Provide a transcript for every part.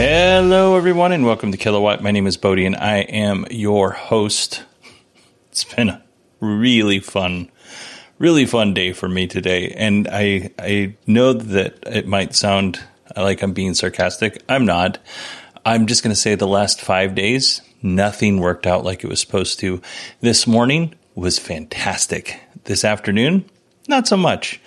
Hello, everyone, and welcome to Kilowatt. My name is Bodie, and I am your host. It's been a really fun, really fun day for me today, and I I know that it might sound like I'm being sarcastic. I'm not. I'm just going to say the last five days, nothing worked out like it was supposed to. This morning was fantastic. This afternoon, not so much.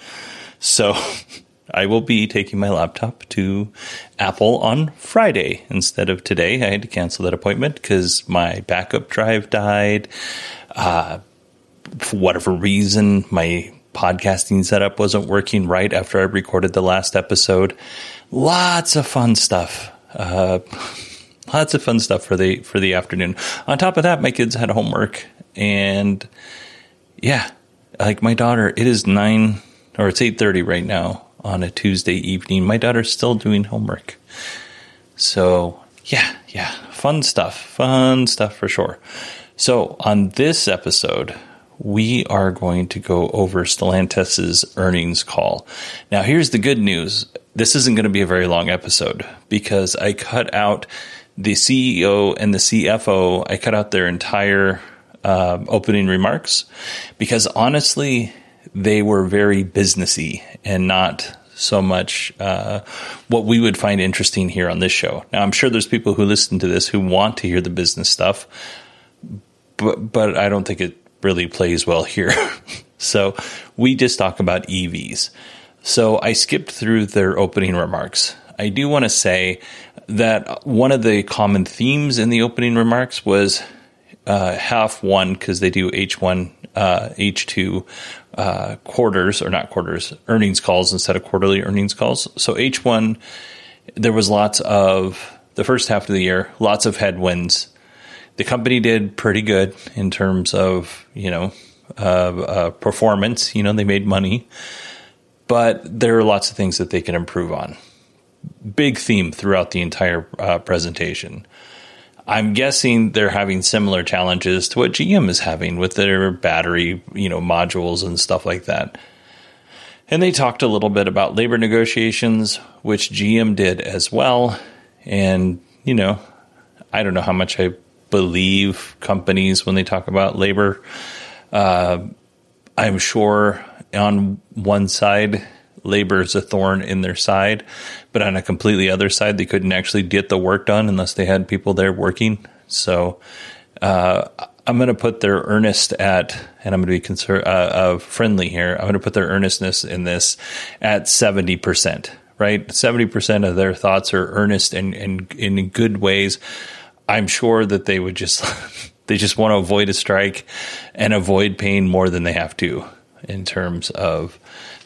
So. I will be taking my laptop to Apple on Friday instead of today. I had to cancel that appointment because my backup drive died. Uh, for whatever reason, my podcasting setup wasn't working right after I recorded the last episode. Lots of fun stuff. Uh, lots of fun stuff for the for the afternoon. On top of that, my kids had homework, and yeah, like my daughter, it is nine or it's eight thirty right now on a Tuesday evening. My daughter's still doing homework. So, yeah, yeah, fun stuff. Fun stuff for sure. So, on this episode, we are going to go over Stellantis' earnings call. Now, here's the good news. This isn't going to be a very long episode because I cut out the CEO and the CFO. I cut out their entire uh, opening remarks because honestly, they were very businessy and not so much uh, what we would find interesting here on this show. Now, I'm sure there's people who listen to this who want to hear the business stuff, but but I don't think it really plays well here. so we just talk about EVs. So I skipped through their opening remarks. I do want to say that one of the common themes in the opening remarks was uh, half one because they do H1, uh, H2 uh, quarters or not quarters earnings calls instead of quarterly earnings calls. So H1, there was lots of the first half of the year, lots of headwinds. The company did pretty good in terms of you know uh, uh, performance. You know they made money, but there are lots of things that they can improve on. Big theme throughout the entire uh, presentation. I'm guessing they're having similar challenges to what GM is having with their battery, you know, modules and stuff like that. And they talked a little bit about labor negotiations, which GM did as well. And, you know, I don't know how much I believe companies when they talk about labor. Uh, I'm sure on one side labor is a thorn in their side, but on a completely other side, they couldn't actually get the work done unless they had people there working. So uh, I'm going to put their earnest at, and I'm going to be conser- uh, uh, friendly here. I'm going to put their earnestness in this at 70%, right? 70% of their thoughts are earnest and, and in good ways. I'm sure that they would just, they just want to avoid a strike and avoid pain more than they have to in terms of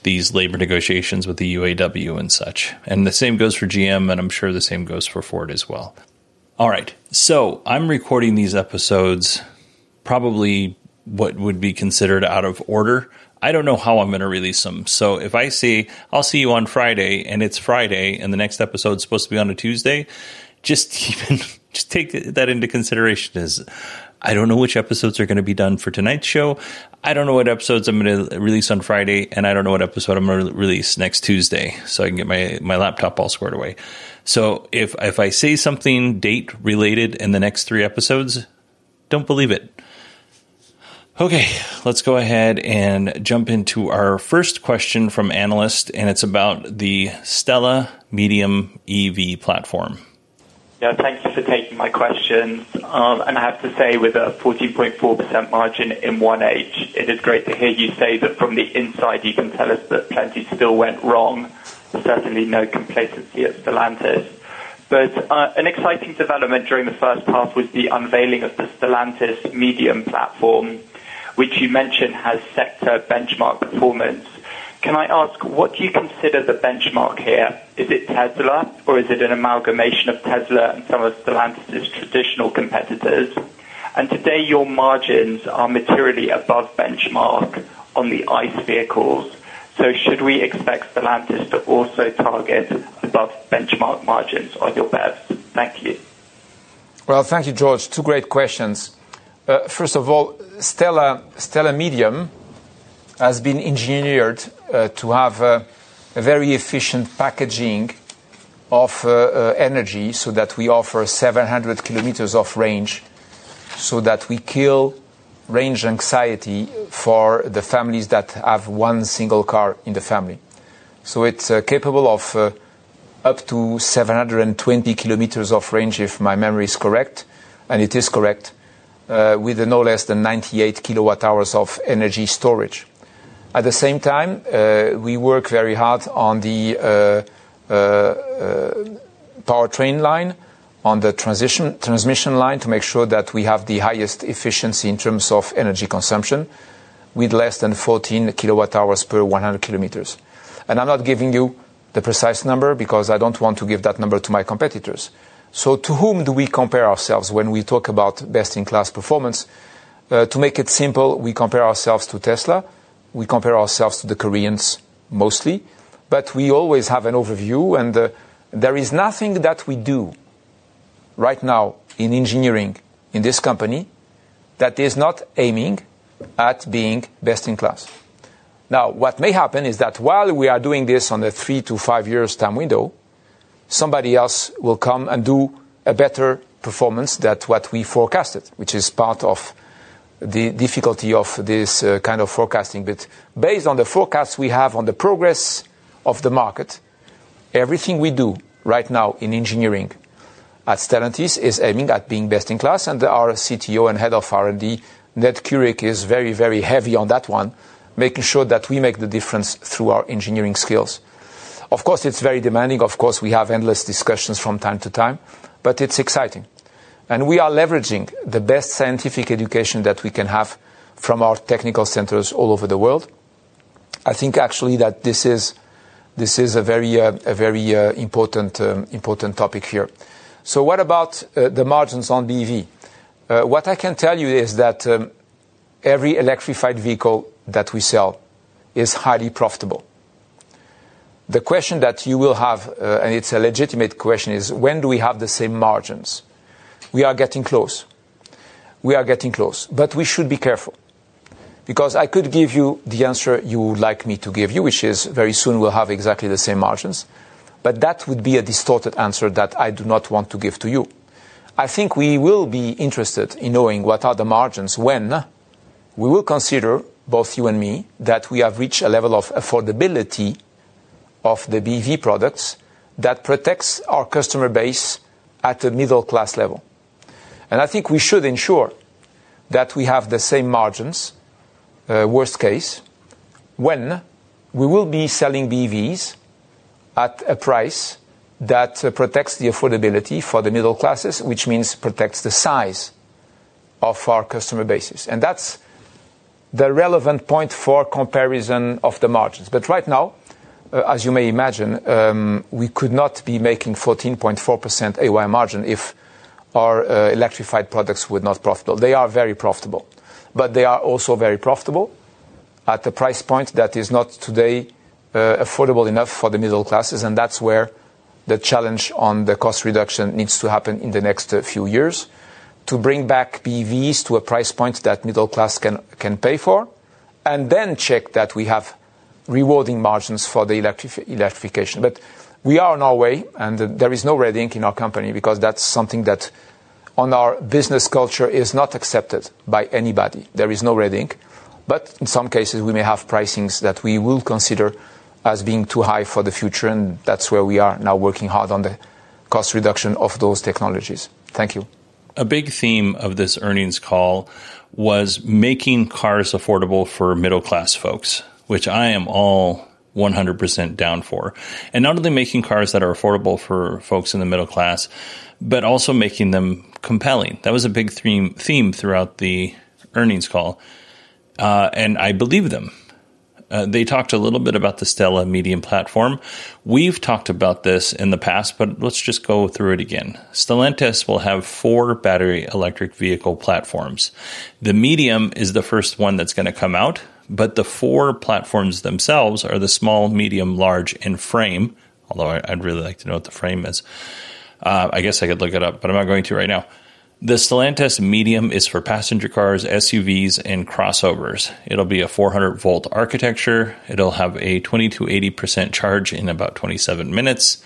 these labor negotiations with the UAW and such. And the same goes for GM, and I'm sure the same goes for Ford as well. All right. So I'm recording these episodes probably what would be considered out of order. I don't know how I'm going to release them. So if I say I'll see you on Friday and it's Friday and the next episode is supposed to be on a Tuesday, just even, just take that into consideration as I don't know which episodes are going to be done for tonight's show. I don't know what episodes I'm going to release on Friday, and I don't know what episode I'm going to release next Tuesday, so I can get my my laptop all squared away. So if if I say something date related in the next three episodes, don't believe it. Okay, let's go ahead and jump into our first question from analyst, and it's about the STLA Medium EV platform. Yeah, thank you for taking my questions. Um, and I have to say, with a 14.4% margin in 1H, it is great to hear you say that from the inside you can tell us that plenty still went wrong. Certainly no complacency at Stellantis. But uh, an exciting development during the first half was the unveiling of the Stellantis Medium platform which you mentioned has sector benchmark performance. Can I ask, what do you consider the benchmark here? Is it Tesla, or is it an amalgamation of Tesla and some of Stellantis' traditional competitors? And today, your margins are materially above benchmark on the ICE vehicles. So should we expect Stellantis to also target above benchmark margins on your BEVs? Thank you. Well, thank you, George. Two great questions. Uh, first of all, STLA, STLA Medium has been engineered uh, to have uh, a very efficient packaging of uh, energy so that we offer 700 kilometers of range so that we kill range anxiety for the families that have one single car in the family. So it's capable of up to 720 kilometers of range if my memory is correct, and it is correct. With no less than 98 kilowatt hours of energy storage. At the same time, uh, we work very hard on the uh, powertrain line, on the transmission line to make sure that we have the highest efficiency in terms of energy consumption with less than 14 kilowatt hours per 100 kilometers. And I'm not giving you the precise number because I don't want to give that number to my competitors. So to whom do we compare ourselves when we talk about best-in-class performance? Uh, to make it simple, we compare ourselves to Tesla. We compare ourselves to the Koreans mostly, but we always have an overview, and uh, there is nothing that we do right now in engineering in this company that is not aiming at being best in class. Now, what may happen is that while we are doing this on a three to five years time window, somebody else will come and do a better performance than what we forecasted, which is part of the difficulty of this uh, kind of forecasting. But based on the forecasts we have on the progress of the market, everything we do right now in engineering at Stellantis is aiming at being best in class, and our CTO and head of R&D, Ned Curic, is very, very heavy on that one, making sure that we make the difference through our engineering skills. Of course, it's very demanding. Of course, we have endless discussions from time to time, but it's exciting. And we are leveraging the best scientific education that we can have from our technical centers all over the world. I think actually that this is this is a very uh, a very uh, important um, important topic here. So what about uh, the margins on BEV? Uh, what I can tell you is that um, every electrified vehicle that we sell is highly profitable. The question that you will have, uh, and it's a legitimate question, is when do we have the same margins? We are getting close. We are getting close, but we should be careful. Because I could give you the answer you would like me to give you, which is very soon we'll have exactly the same margins. But that would be a distorted answer that I do not want to give to you. I think we will be interested in knowing what are the margins when we will consider, both you and me, that we have reached a level of affordability of the BEV products that protects our customer base at the middle class level. And I think we should ensure that we have the same margins, uh, worst case, when we will be selling BEVs at a price that uh, protects the affordability for the middle classes, which means protects the size of our customer bases. And that's the relevant point for comparison of the margins. But right now, uh, as you may imagine, um, we could not be making 14.4% AOI margin if our uh, electrified products were not profitable. They are very profitable, but they are also very profitable at a price point that is not today uh, affordable enough for the middle classes, and that's where the challenge on the cost reduction needs to happen in the next few years. to bring back BEVs to a price point that middle class can, can pay for, and then check that we have rewarding margins for the electrif- electrification. We are on our way, and there is no red ink in our company because that's something that on our business culture is not accepted by anybody. There is no red ink. But in some cases, we may have pricings that we will consider as being too high for the future, and that's where we are now working hard on the cost reduction of those technologies. Thank you. A big theme of this earnings call was making cars affordable for middle class folks, which I am all 100% down for. And not only making cars that are affordable for folks in the middle class, but also making them compelling. That was a big theme, theme throughout the earnings call. Uh, and I believe them. Uh, they talked a little bit about the STLA medium platform. We've talked about this in the past, but let's just go through it again. Stellantis will have four battery electric vehicle platforms. The medium is the first one that's going to come out, but the four platforms themselves are the small, medium, large, and frame. Although I'd really like to know what the frame is. Uh, I guess I could look it up, but I'm not going to right now. The Stellantis Medium is for passenger cars, SUVs, and crossovers. It'll be a 400 volt architecture. It'll have a 20 to 80% charge in about 27 minutes.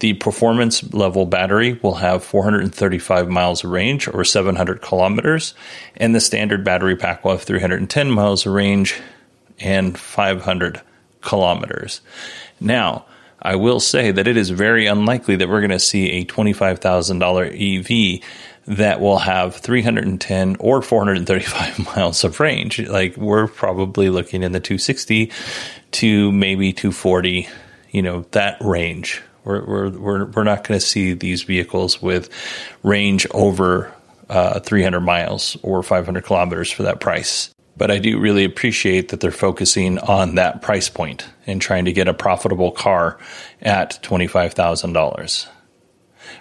The performance level battery will have 435 miles of range or 700 kilometers, and the standard battery pack will have 310 miles of range and 500 kilometers. Now, I will say that it is very unlikely that we're going to see a $25,000 EV that will have 310 or 435 miles of range. Like we're probably looking in the 260 to maybe 240, you know, that range. We're, we're, we're, not going to see these vehicles with range over uh, 300 miles or 500 kilometers for that price. But I do really appreciate that they're focusing on that price point and trying to get a profitable car at $25,000.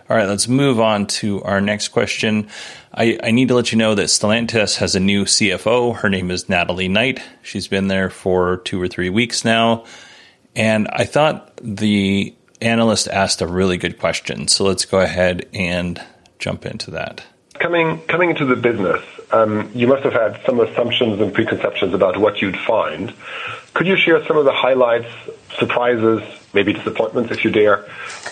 All right, let's move on to our next question. I, I, need to let you know that Stellantis has a new CFO. Her name is Natalie Knight. She's been there for two or three weeks now. And I thought the analyst asked a really good question. So let's go ahead and jump into that. Coming, coming into the business, um, you must have had some assumptions and preconceptions about what you'd find. Could you share some of the highlights, surprises, maybe disappointments, if you dare,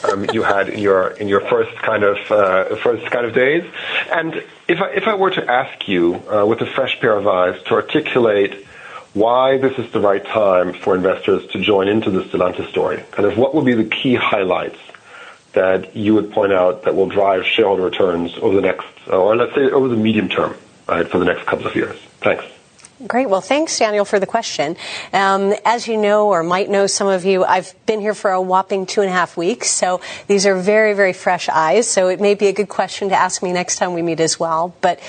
um, you had in your in your first kind of uh, first kind of days? And if I if I were to ask you uh, with a fresh pair of eyes to articulate why this is the right time for investors to join into the Stellantis story, kind of what would be the key highlights that you would point out that will drive shareholder returns over the next, uh, or let's say over the medium term, right, for the next couple of years? Thanks. Great. Well, thanks, Daniel, for the question. Um, as you know, or might know some of you, I've been here for a whopping two and a half weeks, so these are very, very fresh eyes. So it may be a good question to ask me next time we meet as well. But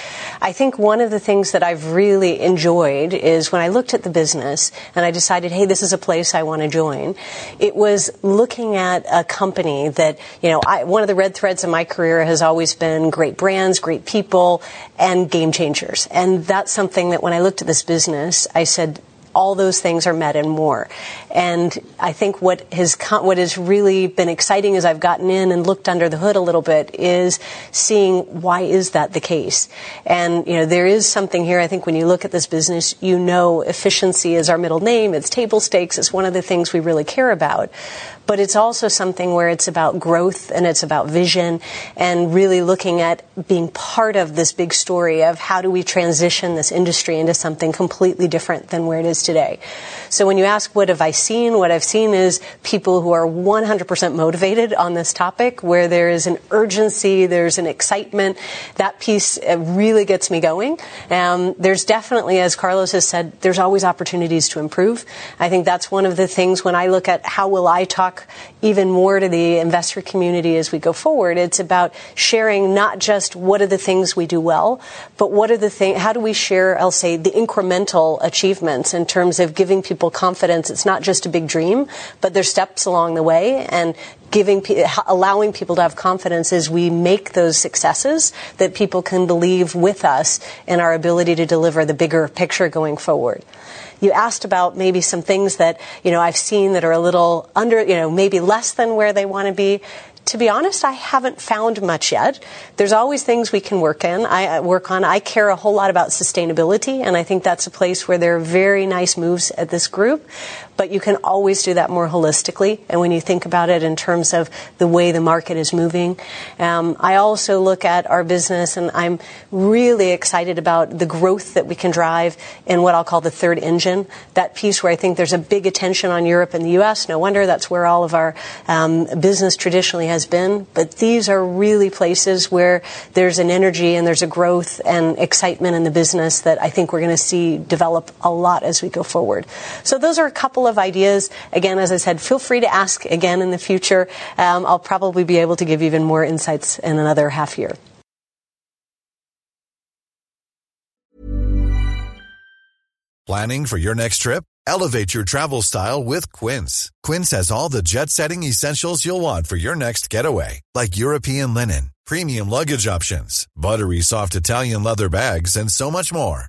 I think one of the things that I've really enjoyed is when I looked at the business and I decided, hey, this is a place I want to join. It was looking at a company that, you know, I, one of the red threads in my career has always been great brands, great people, and game changers. And that's something that when I looked at this business, I said, all those things are met and more. And I think what has what has really been exciting as I've gotten in and looked under the hood a little bit is seeing why is that the case. And you know there is something here. I think when you look at this business, you know efficiency is our middle name. It's table stakes. It's one of the things we really care about but it's also something where it's about growth and it's about vision and really looking at being part of this big story of how do we transition this industry into something completely different than where it is today. So when you ask what have I seen, what I've seen is people who are 100% motivated on this topic, where there is an urgency, there's an excitement. That piece uh, really gets me going. Um, there's definitely, as Carlos has said, there's always opportunities to improve. I think that's one of the things when I look at how will I talk talk even more to the investor community as we go forward. It's about sharing not just what are the things we do well, but what are the things, how do we share, I'll say, the incremental achievements in terms of giving people confidence. It's not just a big dream, but there's steps along the way and giving, allowing people to have confidence as we make those successes that people can believe with us in our ability to deliver the bigger picture going forward you asked about maybe some things that, you know, I've seen that are a little under, you know, maybe less than where they want to be to be honest, I haven't found much yet. There's always things we can work in. I uh, work on. I care a whole lot about sustainability, and I think that's a place where there are very nice moves at this group. But you can always do that more holistically. And when you think about it in terms of the way the market is moving, um, I also look at our business, and I'm really excited about the growth that we can drive in what I'll call the third engine. That piece where I think there's a big attention on Europe and the U.S. No wonder that's where all of our um, business traditionally has been. But these are really places where there's an energy and there's a growth and excitement in the business that I think we're going to see develop a lot as we go forward. So those are a couple of ideas. Again, as I said, feel free to ask again in the future. Um, I'll probably be able to give even more insights in another half year. Planning for your next trip? Elevate your travel style with Quince. Quince has all the jet setting essentials you'll want for your next getaway, like European linen, premium luggage options, buttery soft Italian leather bags, and so much more.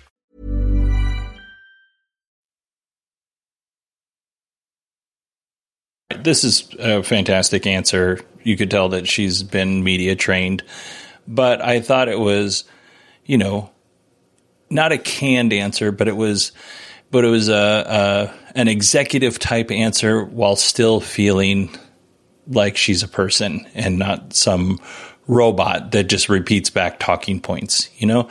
This is a fantastic answer. You could tell that she's been media trained, but I thought it was, you know, not a canned answer, but it was, but it was a, a an executive type answer while still feeling like she's a person and not some robot that just repeats back talking points. You know,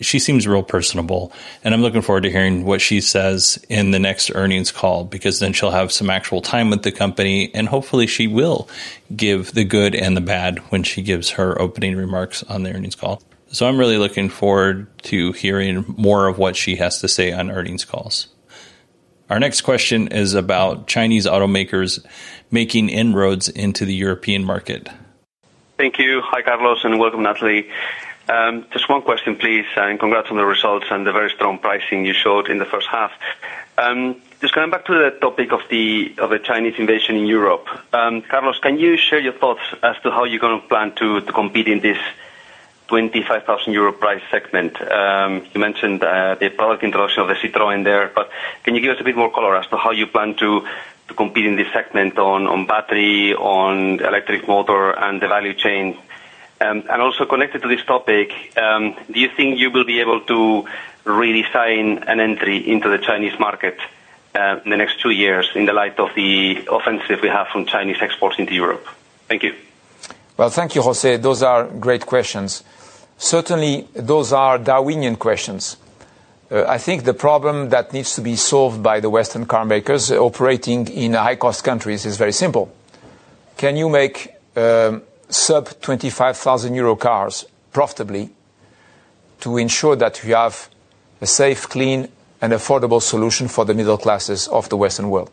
she seems real personable, and I'm looking forward to hearing what she says in the next earnings call because then she'll have some actual time with the company, and hopefully she will give the good and the bad when she gives her opening remarks on the earnings call. So I'm really looking forward to hearing more of what she has to say on earnings calls. Our next question is about Chinese automakers making inroads into the European market. Thank you. Hi, Carlos, and welcome, Natalie. Um, just one question, please, and congrats on the results and the very strong pricing you showed in the first half. Um, just going back to the topic of the of the Chinese invasion in Europe, um, Carlos, can you share your thoughts as to how you're going to plan to, compete in this 25,000 euro price segment? You mentioned uh, the product introduction of the Citroën there, but can you give us a bit more color as to how you plan to compete in this segment on, on battery, on electric motor, and the value chain? Um, and also connected to this topic, um, do you think you will be able to redesign an entry into the Chinese market uh, in the next two years in the light of the offensive we have from Chinese exports into Europe? Thank you. Well, thank you, Jose. Those are great questions. Certainly, those are Darwinian questions. Uh, I think the problem that needs to be solved by the Western car makers operating in high cost countries is very simple. Can you make um, sub 25,000 euro cars profitably to ensure that we have a safe, clean, and affordable solution for the middle classes of the Western world.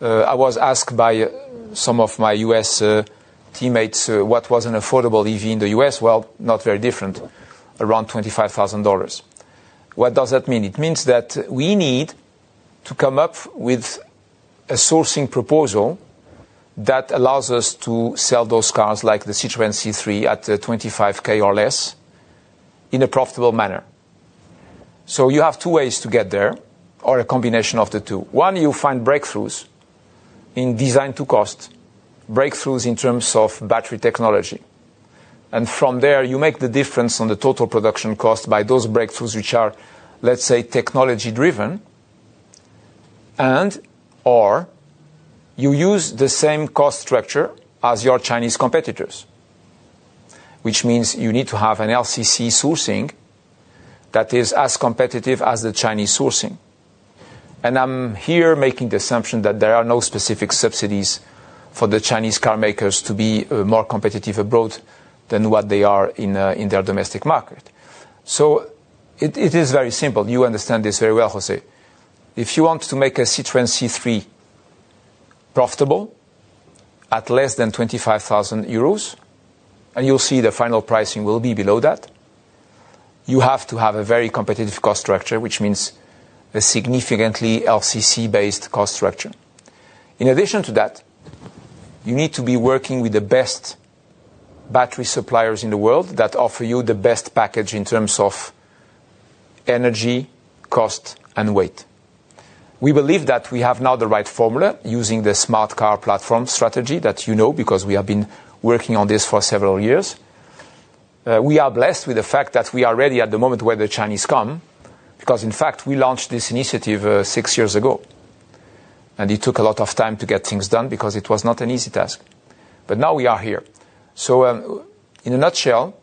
Uh, I was asked by uh, some of my US uh, teammates what was an affordable EV in the US. Well, not very different, around $25,000. What does that mean? It means that we need to come up with a sourcing proposal that allows us to sell those cars like the Citroën C3 at uh, 25k or less in a profitable manner. So you have two ways to get there, or a combination of the two. One, you find breakthroughs in design to cost, breakthroughs in terms of battery technology. And from there, you make the difference on the total production cost by those breakthroughs which are, let's say, technology driven, and or you use the same cost structure as your Chinese competitors, which means you need to have an LCC sourcing that is as competitive as the Chinese sourcing. And I'm here making the assumption that there are no specific subsidies for the Chinese car makers to be uh, more competitive abroad than what they are in, uh, in their domestic market. So it, it is very simple. You understand this very well, Jose. If you want to make a Citroën C3 profitable at less than 25,000 euros, and you'll see the final pricing will be below that, you have to have a very competitive cost structure, which means a significantly LCC-based cost structure. In addition to that, you need to be working with the best battery suppliers in the world that offer you the best package in terms of energy, cost, and weight. We believe that we have now the right formula using the smart car platform strategy that you know because we have been working on this for several years. Uh, we are blessed with the fact that we are ready at the moment where the Chinese come, because in fact we launched this initiative uh, six years ago. And it took a lot of time to get things done because it was not an easy task. But now we are here. So, um, in a nutshell,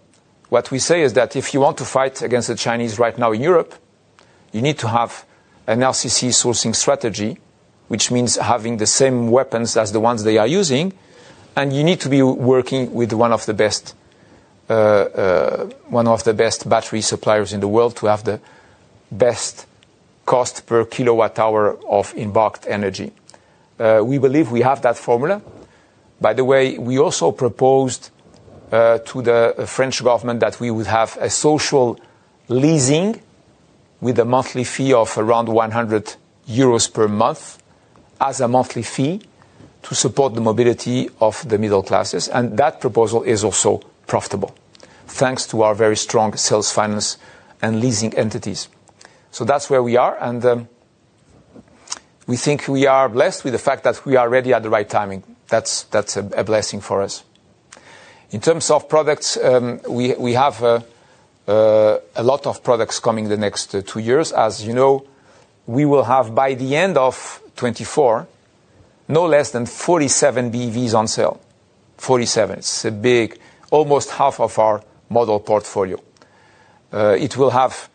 what we say is that if you want to fight against the Chinese right now in Europe, you need to have an LCC sourcing strategy, which means having the same weapons as the ones they are using, and you need to be working with one of the best uh, uh, one of the best battery suppliers in the world to have the best cost per kilowatt hour of embarked energy. Uh, we believe we have that formula. By the way, we also proposed uh, to the French government that we would have a social leasing with a monthly fee of around 100 euros per month as a monthly fee to support the mobility of the middle classes. And that proposal is also profitable, thanks to our very strong sales finance and leasing entities. So that's where we are, and um, we think we are blessed with the fact that we are ready at the right timing. That's, that's a, blessing for us. In terms of products, um, we, we have uh, a lot of products coming the next uh, two years. As you know, we will have by the end of 24 no less than 47 BEVs on sale. 47. It's a big, almost half of our model portfolio. Uh, it will have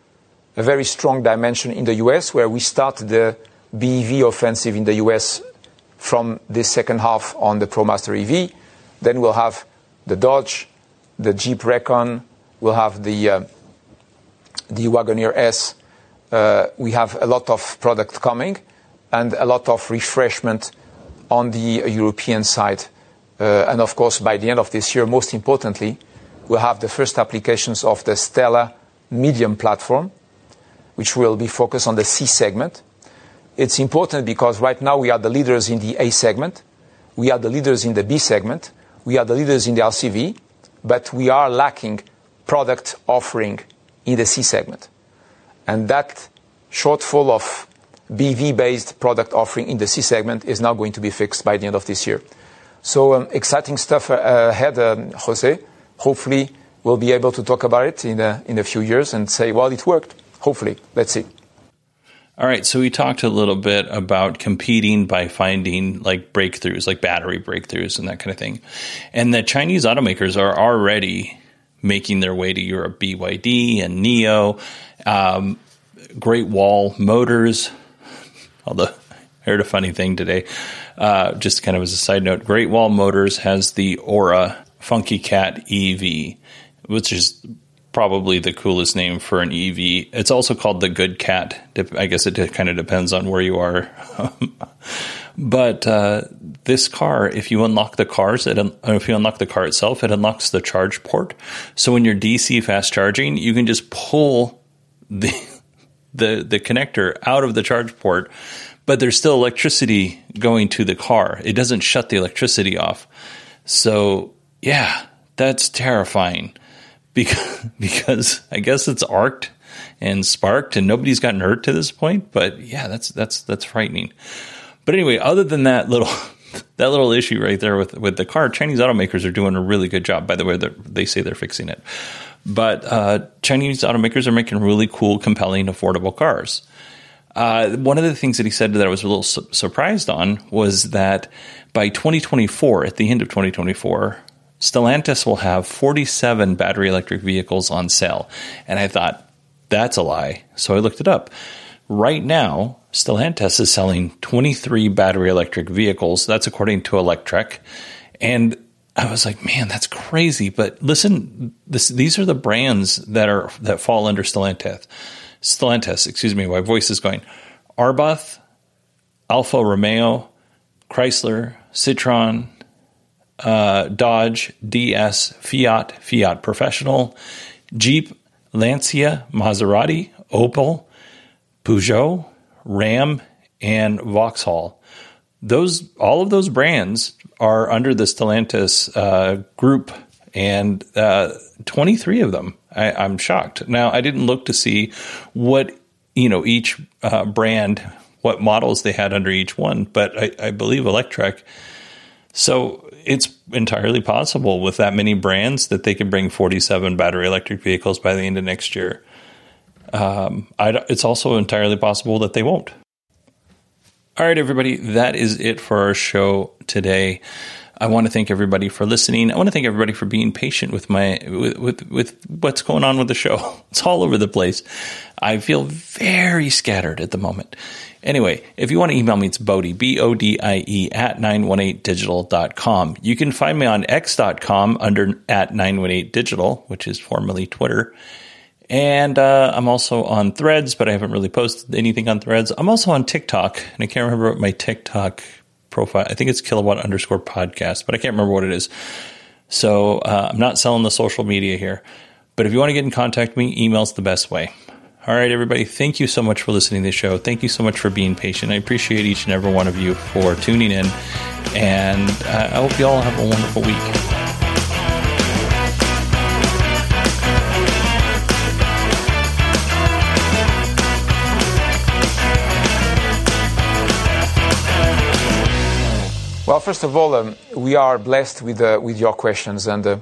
a very strong dimension in the U.S., where we start the BEV offensive in the U.S. from this second half on the ProMaster EV. Then we'll have the Dodge, the Jeep Recon, we'll have the uh, Wagoneer S. Uh, we have a lot of product coming and a lot of refreshment on the European side. And of course, by the end of this year, most importantly, we'll have the first applications of the STLA Medium platform, which will be focused on the C segment. It's important because right now we are the leaders in the A segment, we are the leaders in the B segment, we are the leaders in the LCV, but we are lacking product offering in the C segment. And that shortfall of BEV-based product offering in the C segment is now going to be fixed by the end of this year. So um, exciting stuff uh, ahead, um, Jose. Hopefully, we'll be able to talk about it in a few years and say, well, it worked. Hopefully. Let's see. All right. So we talked a little bit about competing by finding like breakthroughs, like battery breakthroughs and that kind of thing. And the Chinese automakers are already making their way to Europe. BYD and NIO, um, Great Wall Motors. Although I heard a funny thing today, uh, just kind of as a side note, Great Wall Motors has the Ora Funky Cat EV, which is probably the coolest name for an EV. It's also called the Good Cat. I guess it kind of depends on where you are But uh, this car, if you unlock the cars, it un- if you unlock the car itself, it unlocks the charge port. So when you're DC fast charging, you can just pull the the the connector out of the charge port, but there's still electricity going to the car. It doesn't shut the electricity off. So yeah, that's terrifying because because I guess it's arced and sparked and nobody's gotten hurt to this point. But yeah, that's that's that's frightening. But anyway, other than that little that little issue right there with with the car, Chinese automakers are doing a really good job. By the way, they say they're fixing it, but uh, Chinese automakers are making really cool, compelling, affordable cars. Uh, one of the things that he said that I was a little su- surprised on was that by 2024, at the end of 2024, Stellantis will have 47 battery electric vehicles on sale. And I thought, that's a lie. So I looked it up. Right now, Stellantis is selling 23 battery electric vehicles. That's according to Electrek. And I was like, man, that's crazy. But listen, this, these are the brands that are that fall under Stellantis. Stellantis, excuse me, my voice is going. Abarth, Alfa Romeo, Chrysler, Citroen, uh, Dodge, DS, Fiat, Fiat Professional, Jeep, Lancia, Maserati, Opel, Peugeot, Ram, and Vauxhall. Those all of those brands are under the Stellantis uh, group, and uh, 23 of them. I, I'm shocked. Now I didn't look to see what you know each uh, brand, what models they had under each one, but I, I believe Electrek. So it's entirely possible with that many brands that they could bring 47 battery electric vehicles by the end of next year. Um, it's also entirely possible that they won't. All right, everybody, that is it for our show today. I want to thank everybody for listening. I want to thank everybody for being patient with my with, with, with what's going on with the show. It's all over the place. I feel very scattered at the moment. Anyway, if you want to email me, it's Bodie, B O D I E, at 918digital.com. You can find me on x.com under at 918digital, which is formerly Twitter. And uh, I'm also on Threads, but I haven't really posted anything on Threads. I'm also on TikTok, and I can't remember what my TikTok profile. I think it's kilowatt underscore podcast, but I can't remember what it is. So uh, I'm not selling the social media here. But if you want to get in contact with me, email's the best way. All right, everybody. Thank you so much for listening to the show. Thank you so much for being patient. I appreciate each and every one of you for tuning in. And uh, I hope you all have a wonderful week. Well, first of all, um, we are blessed with, uh, with your questions, and uh,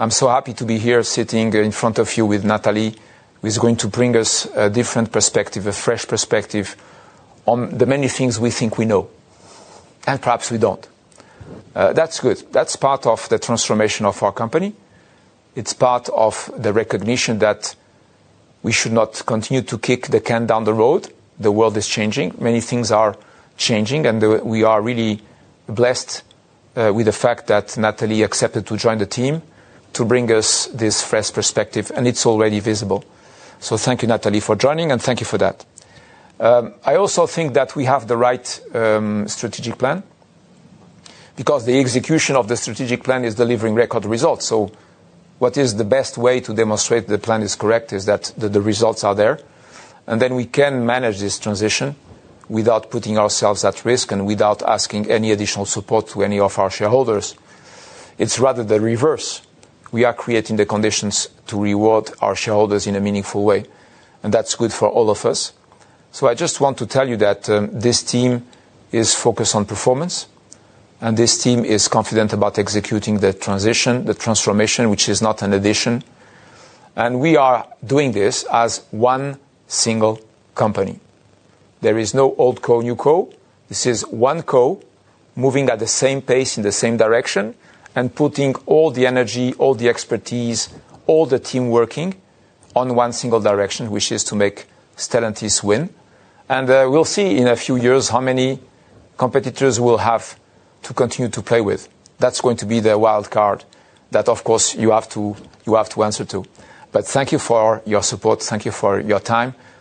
I'm so happy to be here sitting in front of you with Natalie, who is going to bring us a different perspective, a fresh perspective on the many things we think we know, and perhaps we don't. Uh, that's good. That's part of the transformation of our company. It's part of the recognition that we should not continue to kick the can down the road. The world is changing. Many things are changing, and uh, we are really blessed uh, with the fact that Natalie accepted to join the team to bring us this fresh perspective, and it's already visible. So thank you, Natalie, for joining, and thank you for that. Um, I also think that we have the right um, strategic plan because the execution of the strategic plan is delivering record results. So what is the best way to demonstrate the plan is correct is that the, the results are there, and then we can manage this transition without putting ourselves at risk and without asking any additional support to any of our shareholders. It's rather the reverse. We are creating the conditions to reward our shareholders in a meaningful way, and that's good for all of us. So I just want to tell you that um, this team is focused on performance, and this team is confident about executing the transition, the transformation, which is not an addition. And we are doing this as one single company. There is no old co, new co. This is one co moving at the same pace in the same direction and putting all the energy, all the expertise, all the team working on one single direction, which is to make Stellantis win. And uh, we'll see in a few years how many competitors we'll have to continue to play with. That's going to be the wild card that, of course, you have to, you have to answer to. But thank you for your support. Thank you for your time.